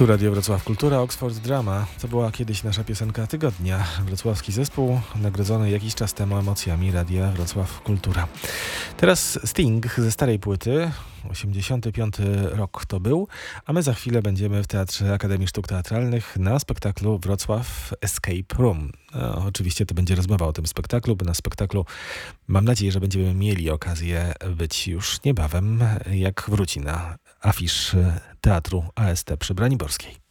Tu Radio Wrocław Kultura, Oxford Drama. To była kiedyś nasza piosenka tygodnia. Wrocławski zespół nagrodzony jakiś czas temu emocjami Radia Wrocław Kultura. Teraz Sting ze starej płyty. 85 rok to był, a my za chwilę będziemy w Teatrze Akademii Sztuk Teatralnych na spektaklu Wrocław Escape Room. No, oczywiście to będzie rozmowa o tym spektaklu, bo na spektaklu mam nadzieję, że będziemy mieli okazję być już niebawem, jak wróci na afisz Teatru AST przy Braniborskiej.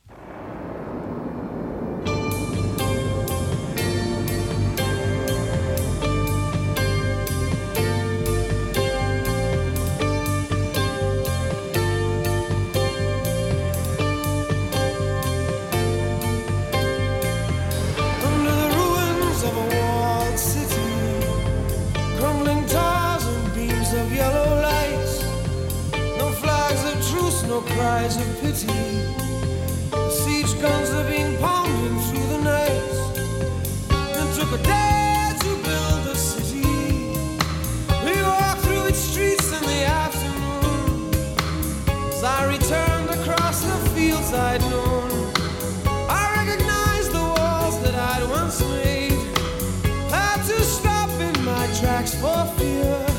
Tracks for fear.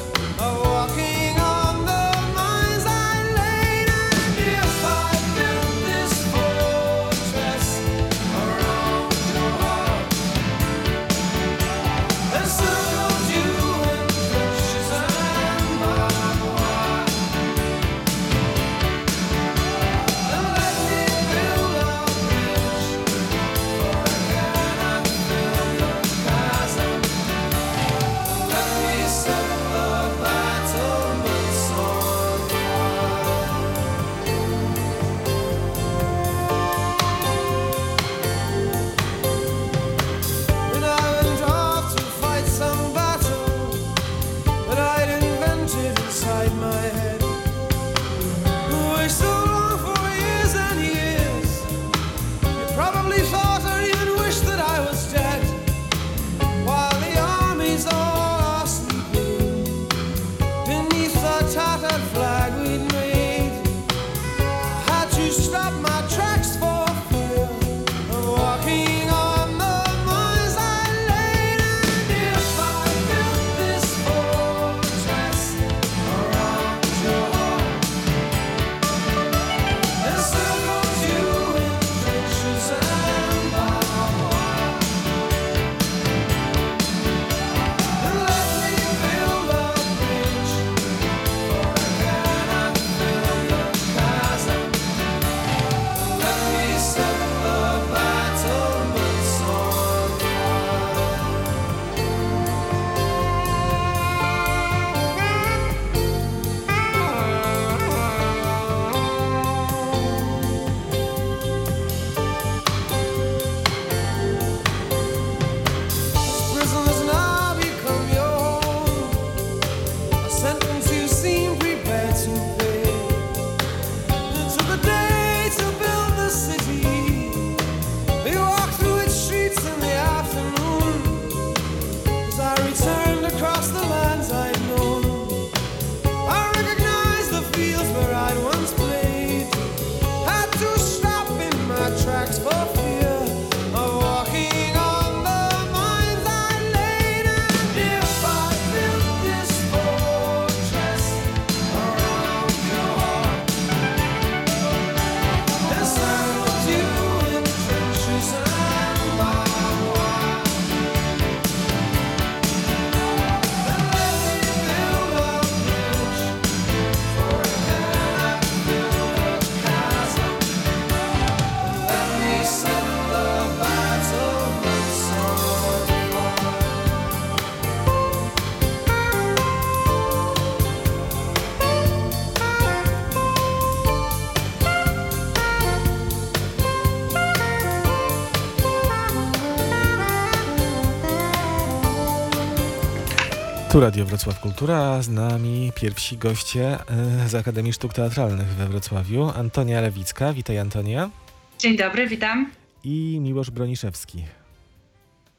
Tu Radio Wrocław Kultura, z nami pierwsi goście e, z Akademii Sztuk Teatralnych we Wrocławiu. Antonia Lewicka, witaj Antonia. Dzień dobry, witam. I Miłosz Broniszewski.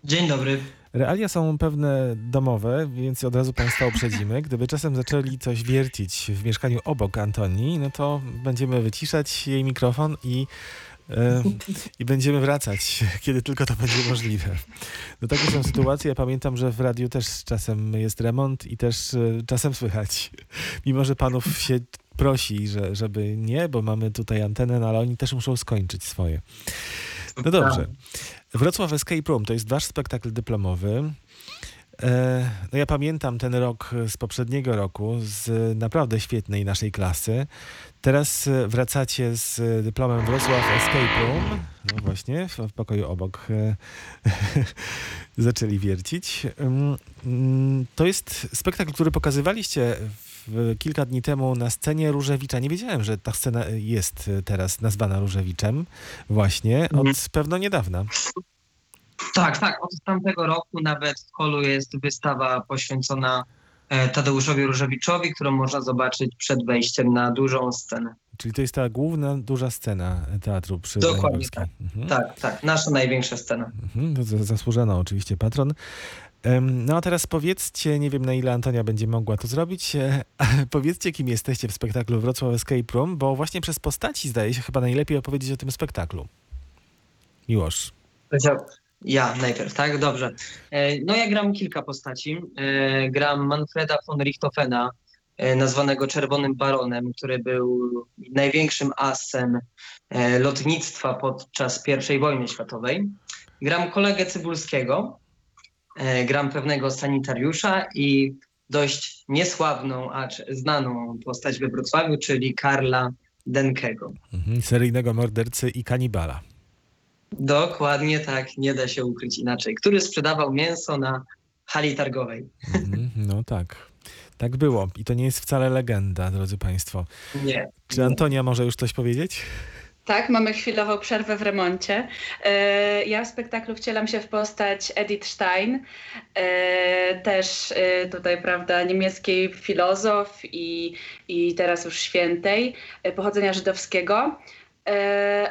Dzień dobry. Realia są pewne domowe, więc od razu Państwa uprzedzimy. Gdyby czasem zaczęli coś wiercić w mieszkaniu obok Antonii, no to będziemy wyciszać jej mikrofon i I będziemy wracać, kiedy tylko to będzie możliwe. No takie są sytuacje. Ja pamiętam, że w radiu też czasem jest remont i też e, czasem słychać. Mimo, że panów się prosi, że, żeby nie, bo mamy tutaj antenę, no ale oni też muszą skończyć swoje. No dobrze. Wrocław Escape Room to jest wasz spektakl dyplomowy. E, No ja pamiętam ten rok z poprzedniego roku, z naprawdę świetnej naszej klasy. Teraz e, wracacie z dyplomem Wrocław Escape Room. No właśnie, w, pokoju obok e, zaczęli wiercić. Ym, mm, To jest spektakl, który pokazywaliście kilka dni temu na scenie Różewicza. Nie wiedziałem, że ta scena jest teraz nazwana Różewiczem właśnie od Mhm. pewno niedawna. Tak, tak. Od tamtego roku nawet w holu jest wystawa poświęcona e, Tadeuszowi Różewiczowi, którą można zobaczyć przed wejściem na dużą scenę. Czyli to jest ta główna, duża scena teatru przy Dokładnie Daniborskiej. Mhm. Tak, tak. Nasza największa scena. Mhm, to za- zasłużono oczywiście patron. No a teraz powiedzcie, nie wiem na ile Antonia będzie mogła to zrobić, e, powiedzcie kim jesteście w spektaklu Wrocław Escape Room, bo właśnie przez postaci zdaje się chyba najlepiej opowiedzieć o tym spektaklu. Miłosz. Ja najpierw, tak? Dobrze. E, No ja gram kilka postaci. E, Gram Manfreda von Richthofena, e, nazwanego Czerwonym Baronem, który był największym asem lotnictwa podczas I wojny światowej. Gram kolegę Cybulskiego, gram pewnego sanitariusza i dość niesławną, acz znaną postać we Wrocławiu, czyli Karla Denkego. Mhm, seryjnego mordercy i kanibala. Dokładnie tak, nie da się ukryć inaczej. Który sprzedawał mięso na hali targowej. Mhm, no tak. Tak było. I to nie jest wcale legenda, drodzy Państwo. Nie. Czy Antonia może już coś powiedzieć? Tak, mamy chwilową przerwę w remoncie. E, Ja w spektaklu wcielam się w postać Edith Stein, e, też e, tutaj, prawda, niemieckiej filozof i, i teraz już świętej, pochodzenia żydowskiego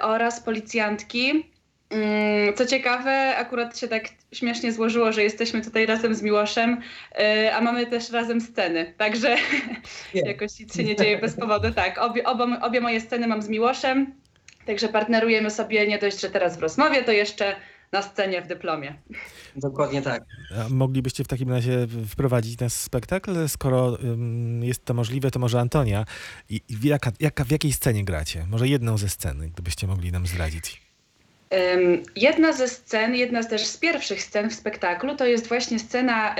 oraz policjantki. Mm, Co ciekawe, akurat się tak śmiesznie złożyło, że jesteśmy tutaj razem z Miłoszem, e, a mamy też razem sceny, także Nie. jakoś nic się nie dzieje bez powodu. Tak, obie, obie moje sceny mam z Miłoszem, Także partnerujemy sobie nie dość, że teraz w rozmowie, to jeszcze na scenie w dyplomie. Dokładnie tak. A moglibyście w takim razie wprowadzić nas w spektakl? Skoro ym, jest to możliwe, to może Antonia. I, i w jaka, jaka, w jakiej scenie gracie? Może jedną ze sceny, gdybyście mogli nam zdradzić. Jedna ze scen, jedna z też z pierwszych scen w spektaklu, to jest właśnie scena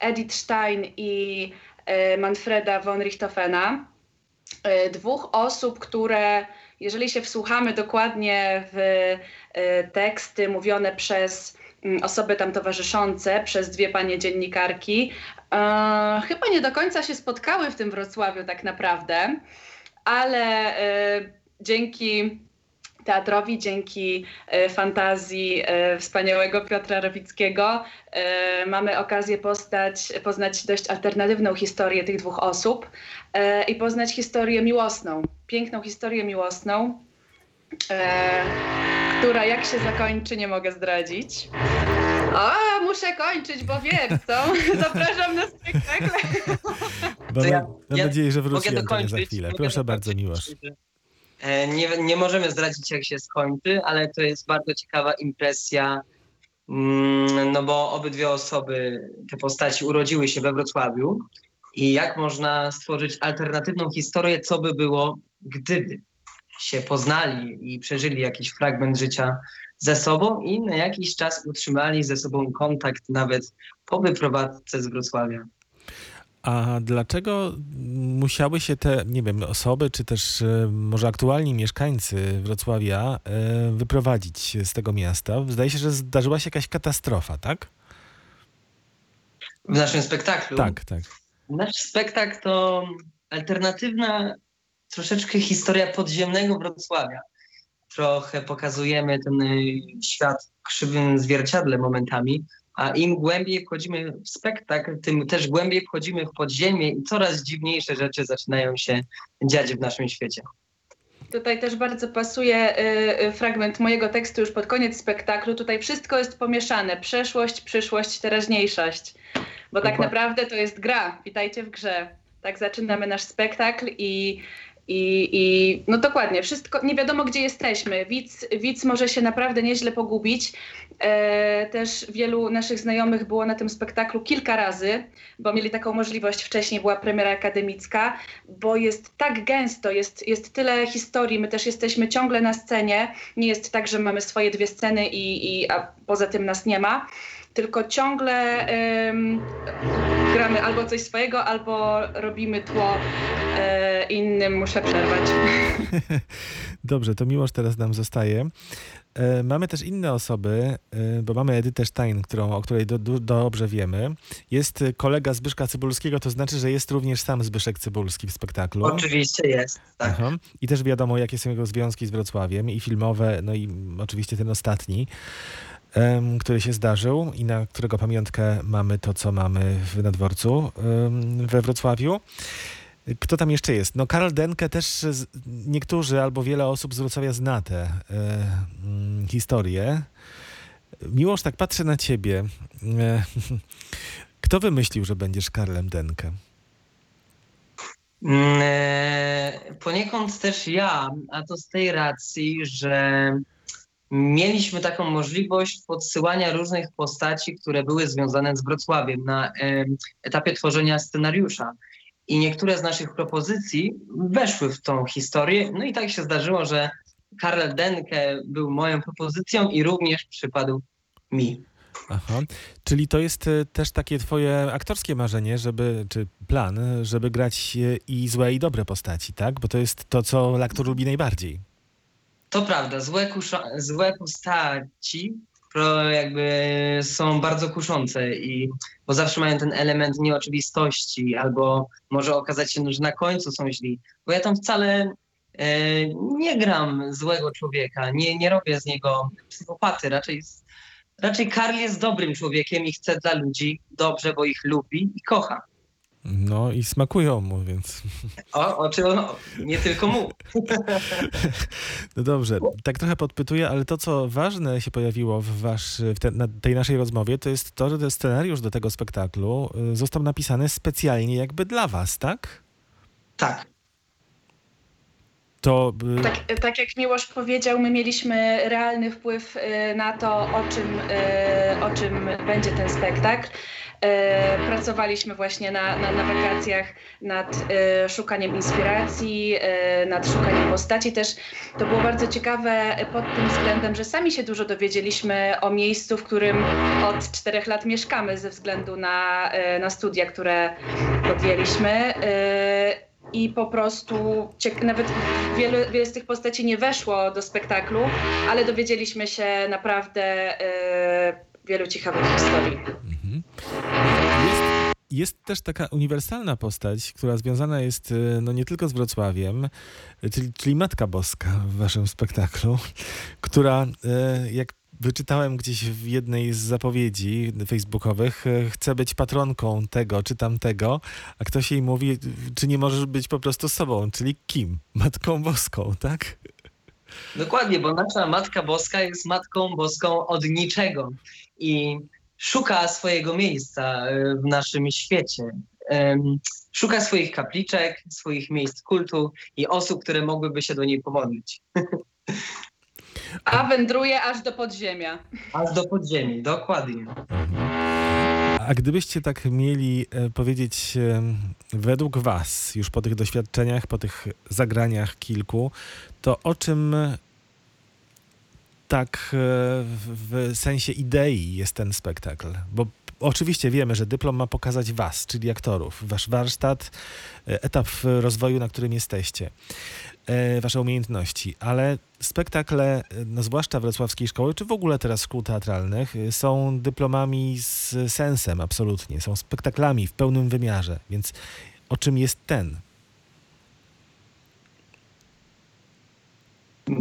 Edith Stein i y, Manfreda von Richthofena. Y, dwóch osób, które, jeżeli się wsłuchamy dokładnie w y, teksty mówione przez mm, osoby tam towarzyszące, przez dwie panie dziennikarki, e, chyba nie do końca się spotkały w tym Wrocławiu tak naprawdę, ale dzięki teatrowi, dzięki e, fantazji e, wspaniałego Piotra Rowickiego e, mamy okazję postać, poznać dość alternatywną historię tych dwóch osób i poznać historię miłosną, piękną historię miłosną, która jak się zakończy nie mogę zdradzić. A, muszę kończyć, bo wiem, co? Zapraszam na spektakl. Mam, ja- nadzieję, że wróci Mogę Antonia dokończyć. za chwilę. mogę Proszę bardzo, dokończyć. Miłosz. E, Nie, nie możemy zdradzić, jak się skończy, ale to jest bardzo ciekawa impresja, mm, no bo obydwie osoby, te postaci urodziły się we Wrocławiu i jak można stworzyć alternatywną historię, co by było, gdyby się poznali i przeżyli jakiś fragment życia ze sobą i na jakiś czas utrzymali ze sobą kontakt nawet po wyprowadzce z Wrocławia. A dlaczego musiały się te, nie wiem, osoby, czy też e, może aktualni mieszkańcy Wrocławia e, wyprowadzić z tego miasta? Zdaje się, że zdarzyła się jakaś katastrofa, tak? W naszym spektaklu Tak, tak. Nasz spektakl to alternatywna troszeczkę historia podziemnego Wrocławia. Trochę pokazujemy ten y, świat w krzywym zwierciadle momentami, a im głębiej wchodzimy w spektakl, tym też głębiej wchodzimy w podziemie i coraz dziwniejsze rzeczy zaczynają się dziać w naszym świecie. Tutaj też bardzo pasuje y, y, fragment mojego tekstu już pod koniec spektaklu. Tutaj wszystko jest pomieszane. Przeszłość, przyszłość, teraźniejszość. Bo tak naprawdę to jest gra. Witajcie w grze. Tak zaczynamy nasz spektakl i, I, I no dokładnie, wszystko, nie wiadomo gdzie jesteśmy. Widz, widz może się naprawdę nieźle pogubić. E, też wielu naszych znajomych było na tym spektaklu kilka razy, bo mieli taką możliwość. Wcześniej była premiera akademicka, bo jest tak gęsto, jest, jest tyle historii. My też jesteśmy ciągle na scenie. Nie jest tak, że mamy swoje dwie sceny i, i a poza tym nas nie ma. Tylko ciągle em, gramy albo coś swojego, albo robimy tło e, innym. Muszę przerwać. Dobrze, to Miłosz teraz nam zostaje. E, Mamy też inne osoby, e, bo mamy Edytę Stein, którą, o której do, do, dobrze wiemy. Jest kolega Zbyszka Cybulskiego, to znaczy, że jest również sam Zbyszek Cybulski w spektaklu. Oczywiście jest, tak. Aha. I też wiadomo, jakie są jego związki z Wrocławiem, i filmowe, no i oczywiście ten ostatni, który się zdarzył i na którego pamiątkę mamy to, co mamy w Nadworcu em, we Wrocławiu. Kto tam jeszcze jest? No Karol Denke też niektórzy albo wiele osób z Wrocławia zna tę e, mm, historię. Miłoż, tak patrzę na ciebie. E, kto wymyślił, że będziesz Karlem Denke? Mm, e, Poniekąd też ja, a to z tej racji, że mieliśmy taką możliwość podsyłania różnych postaci, które były związane z Wrocławiem na etapie tworzenia scenariusza. I niektóre z naszych propozycji weszły w tą historię. No i tak się zdarzyło, że Karel Denke był moją propozycją i również przypadł mi. Aha. Czyli to jest e, też takie twoje aktorskie marzenie, żeby, czy plan, e, żeby grać e, i złe i dobre postaci, tak? Bo to jest to, co aktor lubi najbardziej. To prawda, złe, kusza, złe postaci pro, jakby są bardzo kuszące i bo zawsze mają ten element nieoczywistości, albo może okazać się, że na końcu są źli. Bo ja tam wcale e, nie gram złego człowieka, nie, nie robię z niego psychopaty, raczej, raczej Karl jest dobrym człowiekiem i chce dla ludzi dobrze, bo ich lubi i kocha. No i smakują mu, więc... O, o czym on, nie tylko mu. No dobrze, tak trochę podpytuję, ale to, co ważne się pojawiło w, wasz, w te, na tej naszej rozmowie, to jest to, że ten scenariusz do tego spektaklu y, został napisany specjalnie jakby dla was, tak? Tak. To... y, Tak, tak jak Miłosz powiedział, my mieliśmy realny wpływ y, na to, o czym, y, o czym będzie ten spektakl. Pracowaliśmy właśnie na, na, na wakacjach nad szukaniem inspiracji, nad szukaniem postaci. Też to było bardzo ciekawe pod tym względem, że sami się dużo dowiedzieliśmy o miejscu, w którym od czterech lat mieszkamy ze względu na, na studia, które podjęliśmy. I po prostu nawet wiele, wiele z tych postaci nie weszło do spektaklu, ale dowiedzieliśmy się naprawdę e, wielu ciekawych historii. Mhm. Jest, jest też taka uniwersalna postać, która związana jest y, no, nie tylko z Wrocławiem, y, czyli, czyli Matka Boska w waszym spektaklu, która, jak wyczytałem gdzieś w jednej z zapowiedzi facebookowych, y, chce być patronką tego czy tamtego, a ktoś jej mówi, czy nie możesz być po prostu sobą, czyli kim? Matką Boską, tak? Dokładnie, bo nasza Matka Boska jest Matką Boską od niczego i szuka swojego miejsca e, w naszym świecie. Szuka swoich kapliczek, swoich miejsc kultu i osób, które mogłyby się do niej pomodlić. A wędruje aż do podziemia. Aż do podziemi, dokładnie. A gdybyście tak mieli e, powiedzieć em, według was, już po tych doświadczeniach, po tych zagraniach kilku, to o czym tak e, w, sensie idei jest ten spektakl? Bo oczywiście wiemy, że dyplom ma pokazać was, czyli aktorów, wasz warsztat, e, etap rozwoju, na którym jesteście, e, wasze umiejętności, ale spektakle, e, no zwłaszcza wrocławskiej szkoły, czy w ogóle teraz szkół teatralnych, e, są dyplomami z sensem absolutnie, są spektaklami w pełnym wymiarze, więc o czym jest ten?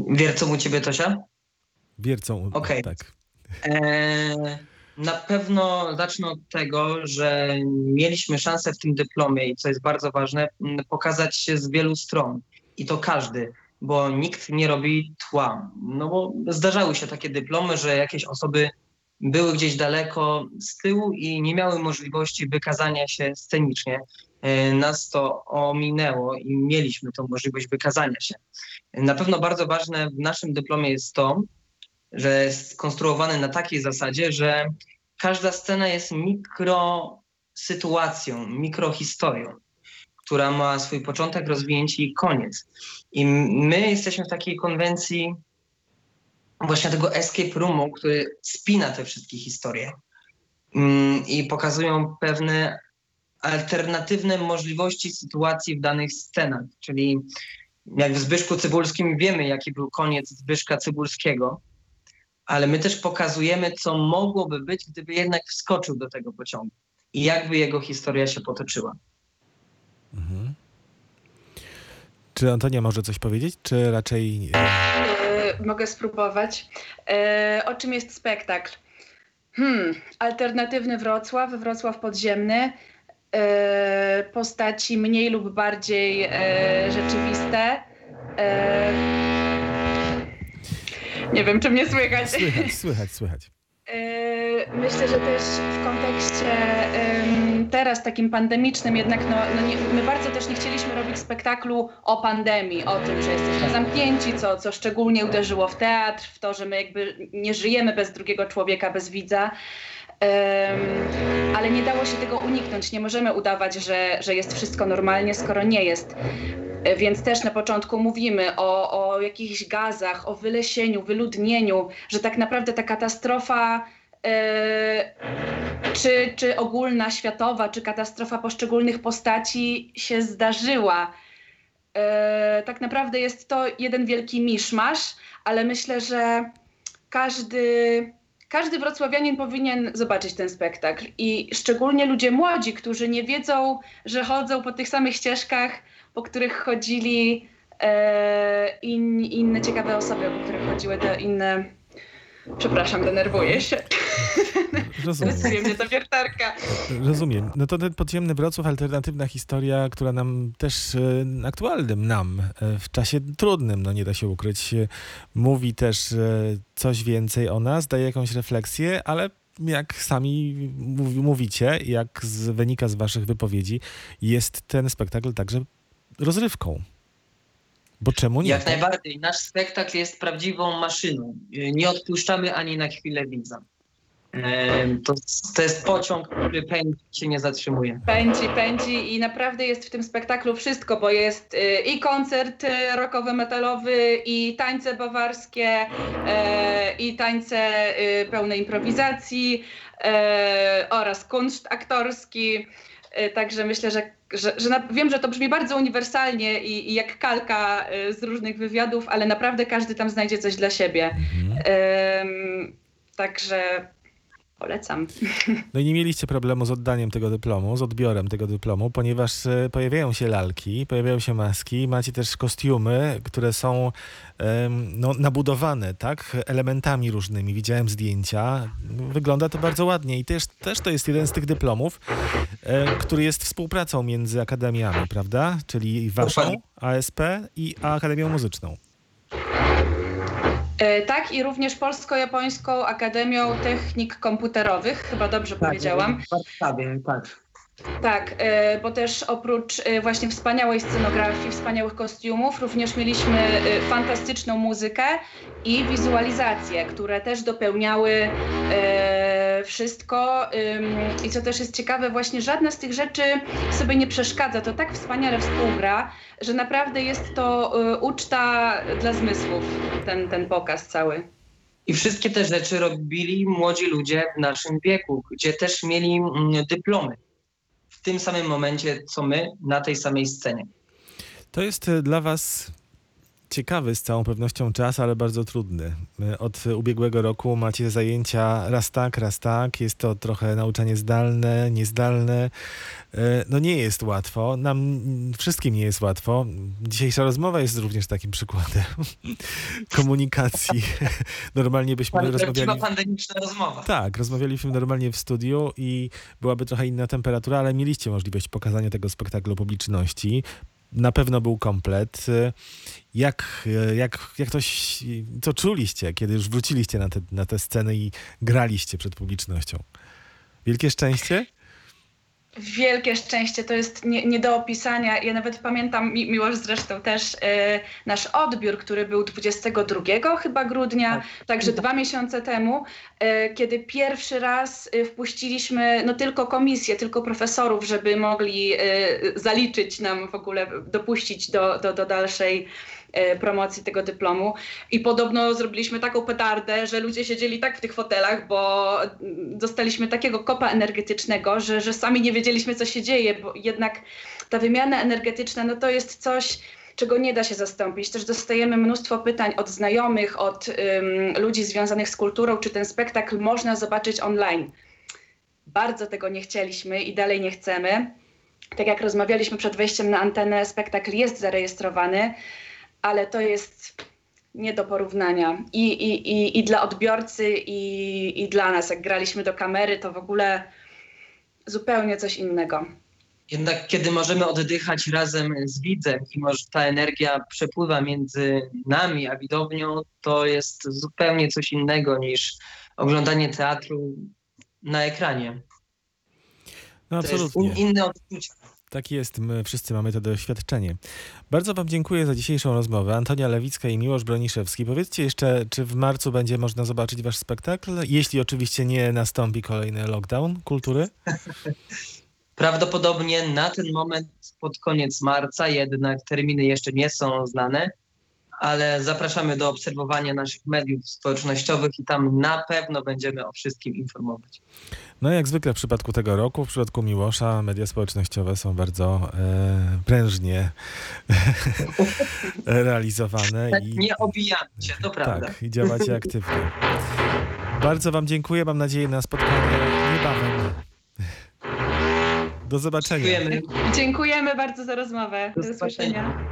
Wiercą u ciebie, Tosia? Wiercą, Okej. tak. Eee, na pewno zacznę od tego, że mieliśmy szansę w tym dyplomie i co jest bardzo ważne, pokazać się z wielu stron. I to każdy, bo nikt nie robi tła. No bo zdarzały się takie dyplomy, że jakieś osoby były gdzieś daleko z tyłu i nie miały możliwości wykazania się scenicznie. E, Nas to ominęło i mieliśmy tą możliwość wykazania się. Na pewno bardzo ważne w naszym dyplomie jest to, że jest skonstruowany na takiej zasadzie, że każda scena jest mikrosytuacją, mikrohistorią, która ma swój początek, rozwinięcie i koniec. I my jesteśmy w takiej konwencji właśnie tego escape roomu, który spina te wszystkie historie Mm, i pokazują pewne alternatywne możliwości sytuacji w danych scenach. Czyli jak w Zbyszku Cybulskim wiemy, jaki był koniec Zbyszka Cybulskiego, ale my też pokazujemy, co mogłoby być, gdyby jednak wskoczył do tego pociągu i jakby jego historia się potoczyła. Mhm. Czy Antonia może coś powiedzieć, czy raczej... e, E, mogę spróbować. E, o czym jest spektakl? Hmm, alternatywny Wrocław, Wrocław podziemny. E, postaci mniej lub bardziej e, rzeczywiste. E, nie wiem, czy mnie słychać. Słychać, słychać, słychać. Yy, Myślę, że też w kontekście teraz takim pandemicznym jednak no, no nie, my bardzo też nie chcieliśmy robić spektaklu o pandemii, o tym, że jesteśmy zamknięci, co, co szczególnie uderzyło w teatr, w to, że my jakby nie żyjemy bez drugiego człowieka, bez widza. Ym, ale nie dało się tego uniknąć. Nie możemy udawać, że, że jest wszystko normalnie, skoro nie jest. E, Więc też na początku mówimy o, o jakichś gazach, o wylesieniu, wyludnieniu, że tak naprawdę ta katastrofa, czy, czy ogólna, światowa, czy katastrofa poszczególnych postaci się zdarzyła. E, tak naprawdę jest to jeden wielki miszmasz, ale myślę, że każdy, każdy wrocławianin powinien zobaczyć ten spektakl. I szczególnie ludzie młodzi, którzy nie wiedzą, że chodzą po tych samych ścieżkach, po których chodzili e, in, inne ciekawe osoby, po których chodziły te inne. Przepraszam, denerwuję się. Rozumiem. Mnie ta wiertarka. Rozumiem. No to ten podziemny Wrocław, alternatywna historia, która nam też e, aktualnym nam e, w czasie trudnym, no nie da się ukryć, e, mówi też coś więcej o nas, daje jakąś refleksję, ale jak sami mów- mówicie, jak z, wynika z waszych wypowiedzi, jest ten spektakl także rozrywką. Bo czemu nie? Jak najbardziej. Nasz spektakl jest prawdziwą maszyną. Nie odpuszczamy ani na chwilę widza. To, to jest pociąg, który pędzi się nie zatrzymuje. Pędzi, pędzi i naprawdę jest w tym spektaklu wszystko, bo jest y, i koncert y, rockowy, metalowy, i tańce bawarskie, e, i tańce y, pełne improwizacji e, oraz kunszt aktorski. E, Także myślę, że, że, że na, wiem, że to brzmi bardzo uniwersalnie i, i jak kalka y, z różnych wywiadów, ale naprawdę każdy tam znajdzie coś dla siebie. Mhm. Em, Także polecam. No i nie mieliście problemu z oddaniem tego dyplomu, z odbiorem tego dyplomu, ponieważ e, pojawiają się lalki, pojawiają się maski, macie też kostiumy, które są no, nabudowane, tak, elementami różnymi. Widziałem zdjęcia. Wygląda to bardzo ładnie i też, też to jest jeden z tych dyplomów, e, który jest współpracą między akademiami, prawda? Czyli waszą. ASP i Akademią Muzyczną. E, Tak, i również Polsko-Japońską Akademią Technik Komputerowych, chyba dobrze powiedziałam. W Warszawie, tak. Tak, e, bo też oprócz e, właśnie wspaniałej scenografii, wspaniałych kostiumów, również mieliśmy e, fantastyczną muzykę i wizualizacje, które też dopełniały wszystko. I co też jest ciekawe, właśnie żadna z tych rzeczy sobie nie przeszkadza. To tak wspaniale współgra, że naprawdę jest to uczta dla zmysłów, ten, ten pokaz cały. I wszystkie te rzeczy robili młodzi ludzie w naszym wieku, gdzie też mieli mm, dyplomy. W tym samym momencie, co my, na tej samej scenie. To jest e, dla Was ciekawy z całą pewnością czas, ale bardzo trudny. Od ubiegłego roku macie zajęcia raz tak, raz tak. Jest to trochę nauczanie zdalne, niezdalne. E, No nie jest łatwo. Nam wszystkim nie jest łatwo. Dzisiejsza rozmowa jest również takim przykładem komunikacji. Normalnie byśmy rozmawiali... pandemiczna rozmowa. Tak, rozmawialiśmy normalnie w studiu i byłaby trochę inna temperatura, ale mieliście możliwość pokazania tego spektaklu publiczności. Na pewno był komplet. Jak, jak, jak to, co czuliście, kiedy już wróciliście na te, na te sceny i graliście przed publicznością? Wielkie szczęście? Wielkie szczęście, to jest nie, nie do opisania. Ja nawet pamiętam, Mi- Miłosz zresztą też, e, nasz odbiór, który był 22 chyba grudnia, także dwa miesiące temu, e, kiedy pierwszy raz e, wpuściliśmy no tylko komisję, tylko profesorów, żeby mogli zaliczyć nam w ogóle, dopuścić do, do, do dalszej promocji tego dyplomu. I podobno zrobiliśmy taką petardę, że ludzie siedzieli tak w tych fotelach, bo mm, dostaliśmy takiego kopa energetycznego, że, że sami nie wiedzieliśmy, co się dzieje, bo jednak ta wymiana energetyczna, no to jest coś, czego nie da się zastąpić. Też dostajemy mnóstwo pytań od znajomych, od ym, ludzi związanych z kulturą, czy ten spektakl można zobaczyć online. Bardzo tego nie chcieliśmy i dalej nie chcemy. Tak jak rozmawialiśmy przed wejściem na antenę, spektakl jest zarejestrowany, ale to jest nie do porównania. I, i, i, i dla odbiorcy, i, i dla nas. Jak graliśmy do kamery, to w ogóle zupełnie coś innego. Jednak kiedy możemy oddychać razem z widzem i może ta energia przepływa między nami a widownią, to jest zupełnie coś innego niż oglądanie teatru na ekranie. No To jest absolutnie. in, inne odczucie. Tak jest, my wszyscy mamy to doświadczenie. Bardzo Wam dziękuję za dzisiejszą rozmowę. Antonia Lewicka i Miłosz Broniszewski. Powiedzcie jeszcze, czy w marcu będzie można zobaczyć Wasz spektakl? Jeśli oczywiście nie nastąpi kolejny lockdown kultury. Prawdopodobnie na ten moment pod koniec marca, jednak terminy jeszcze nie są znane, ale zapraszamy do obserwowania naszych mediów społecznościowych i tam na pewno będziemy o wszystkim informować. No jak zwykle w przypadku tego roku, w przypadku Miłosza, media społecznościowe są bardzo e, prężnie realizowane. Tak, I, nie obijamy się, to prawda. Tak, i działacie aktywnie. Bardzo Wam dziękuję. Mam nadzieję na spotkanie niebawem. Do zobaczenia. Dziękujemy. Dziękujemy bardzo za rozmowę. Do Do zobaczenia. usłyszenia.